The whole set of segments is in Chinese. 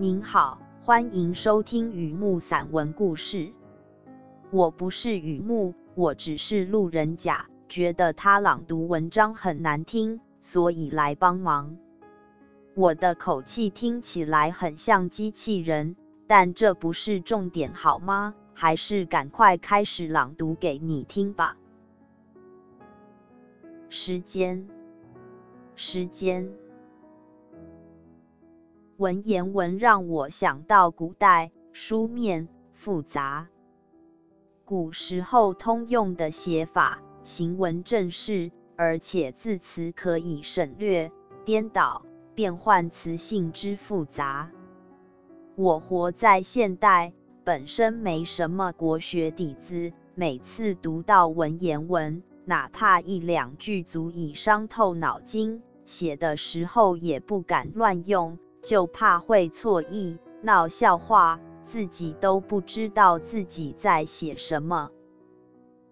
您好，欢迎收听雨木散文故事。我不是雨木，我只是路人甲，觉得他朗读文章很难听，所以来帮忙。我的口气听起来很像机器人，但这不是重点，好吗？还是赶快开始朗读给你听吧。时间，时间。文言文让我想到古代书面复杂，古时候通用的写法，行文正式，而且字词可以省略、颠倒、变换词性之复杂。我活在现代，本身没什么国学底子，每次读到文言文，哪怕一两句足以伤透脑筋，写的时候也不敢乱用。就怕会错意，闹笑话，自己都不知道自己在写什么。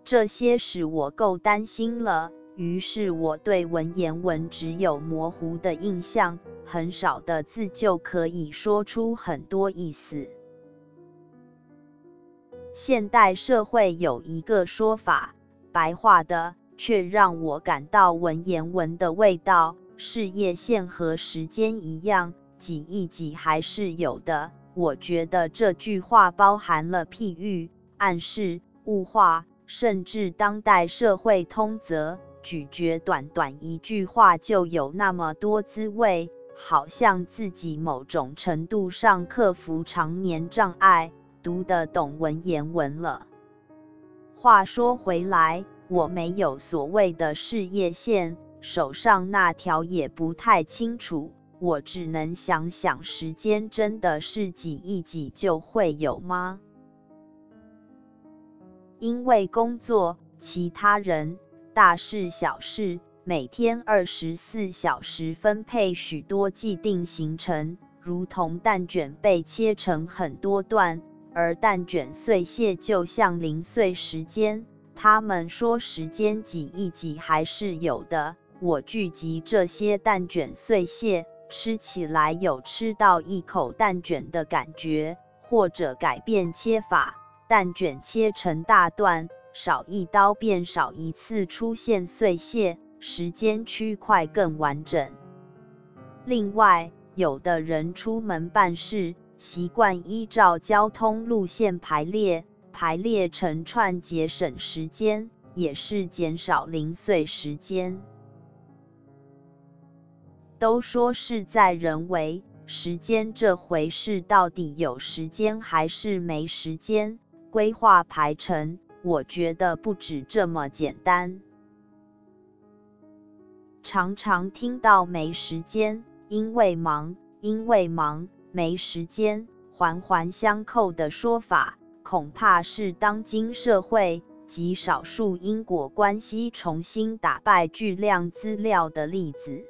这些使我够担心了，于是我对文言文只有模糊的印象，很少的字就可以说出很多意思。现代社会有一个说法，白话的，却让我感到文言文的味道，事业线和时间一样。挤一挤还是有的。我觉得这句话包含了譬喻、暗示、物化，甚至当代社会通则，咀嚼短短一句话就有那么多滋味，好像自己某种程度上克服常年障碍，读得懂文言文了。话说回来，我没有所谓的事业线，手上那条也不太清楚。我只能想想，时间真的是挤一挤就会有吗？因为工作，其他人，大事小事，每天二十四小时分配许多既定行程，如同蛋卷被切成很多段，而蛋卷碎屑就像零碎时间。他们说时间挤一挤还是有的，我聚集这些蛋卷碎屑。吃起来有吃到一口蛋卷的感觉，或者改变切法，蛋卷切成大段，少一刀便少一次出现碎屑，时间区块更完整。另外，有的人出门办事，习惯依照交通路线排列，排列成串节省时间，也是减少零碎时间。都说事在人为，时间这回事到底有时间还是没时间？规划排程，我觉得不止这么简单。常常听到没时间，因为忙，因为忙，没时间，环环相扣的说法，恐怕是当今社会极少数因果关系重新打败巨量资料的例子。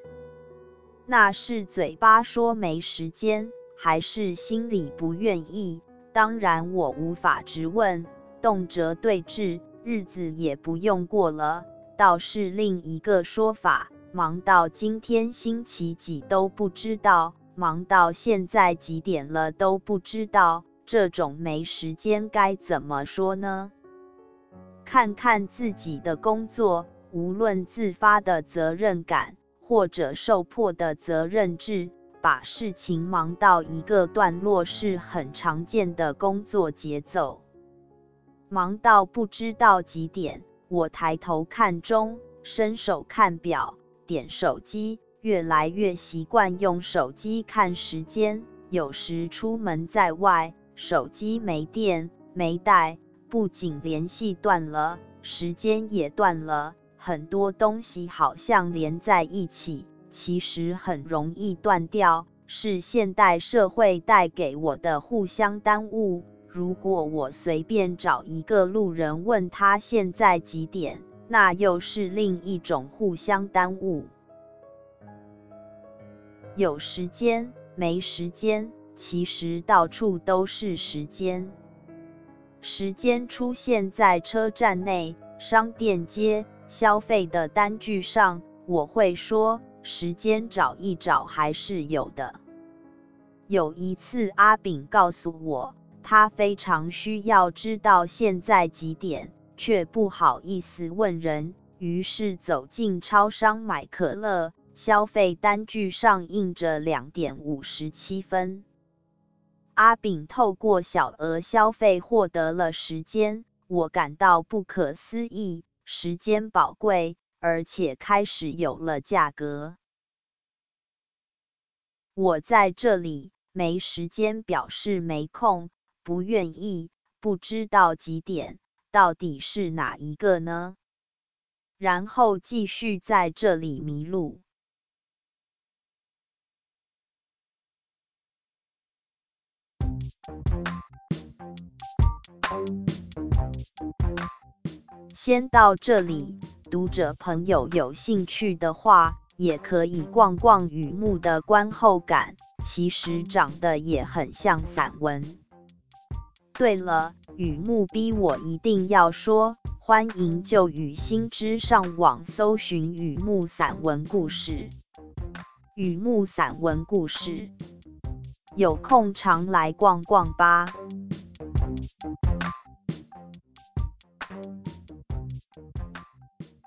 那是嘴巴说没时间，还是心里不愿意？当然我无法直问，动辄对峙，日子也不用过了。倒是另一个说法，忙到今天星期几都不知道，忙到现在几点了都不知道，这种没时间该怎么说呢？看看自己的工作，无论自发的责任感。或者受迫的责任制，把事情忙到一个段落是很常见的工作节奏。忙到不知道几点，我抬头看钟，伸手看表，点手机，越来越习惯用手机看时间。有时出门在外，手机没电，没带，不仅联系断了，时间也断了。很多东西好像连在一起，其实很容易断掉，是现代社会带给我的互相耽误。如果我随便找一个路人问他现在几点，那又是另一种互相耽误。有时间，没时间，其实到处都是时间。时间出现在车站内、商店街。消费的单据上，我会说时间找一找还是有的。有一次，阿炳告诉我，他非常需要知道现在几点，却不好意思问人，于是走进超商买可乐，消费单据上印着两点五十七分。阿炳透过小额消费获得了时间，我感到不可思议，时间宝贵，而且开始有了价格。我在这里，没时间表示没空，不愿意，不知道几点，到底是哪一个呢？然后继续在这里迷路。先到这里，读者朋友有兴趣的话，也可以逛逛雨木的观后感，其实长得也很像散文。对了，雨木逼我一定要说，欢迎就雨新知上网搜寻雨木散文故事。雨木散文故事，有空常来逛逛吧。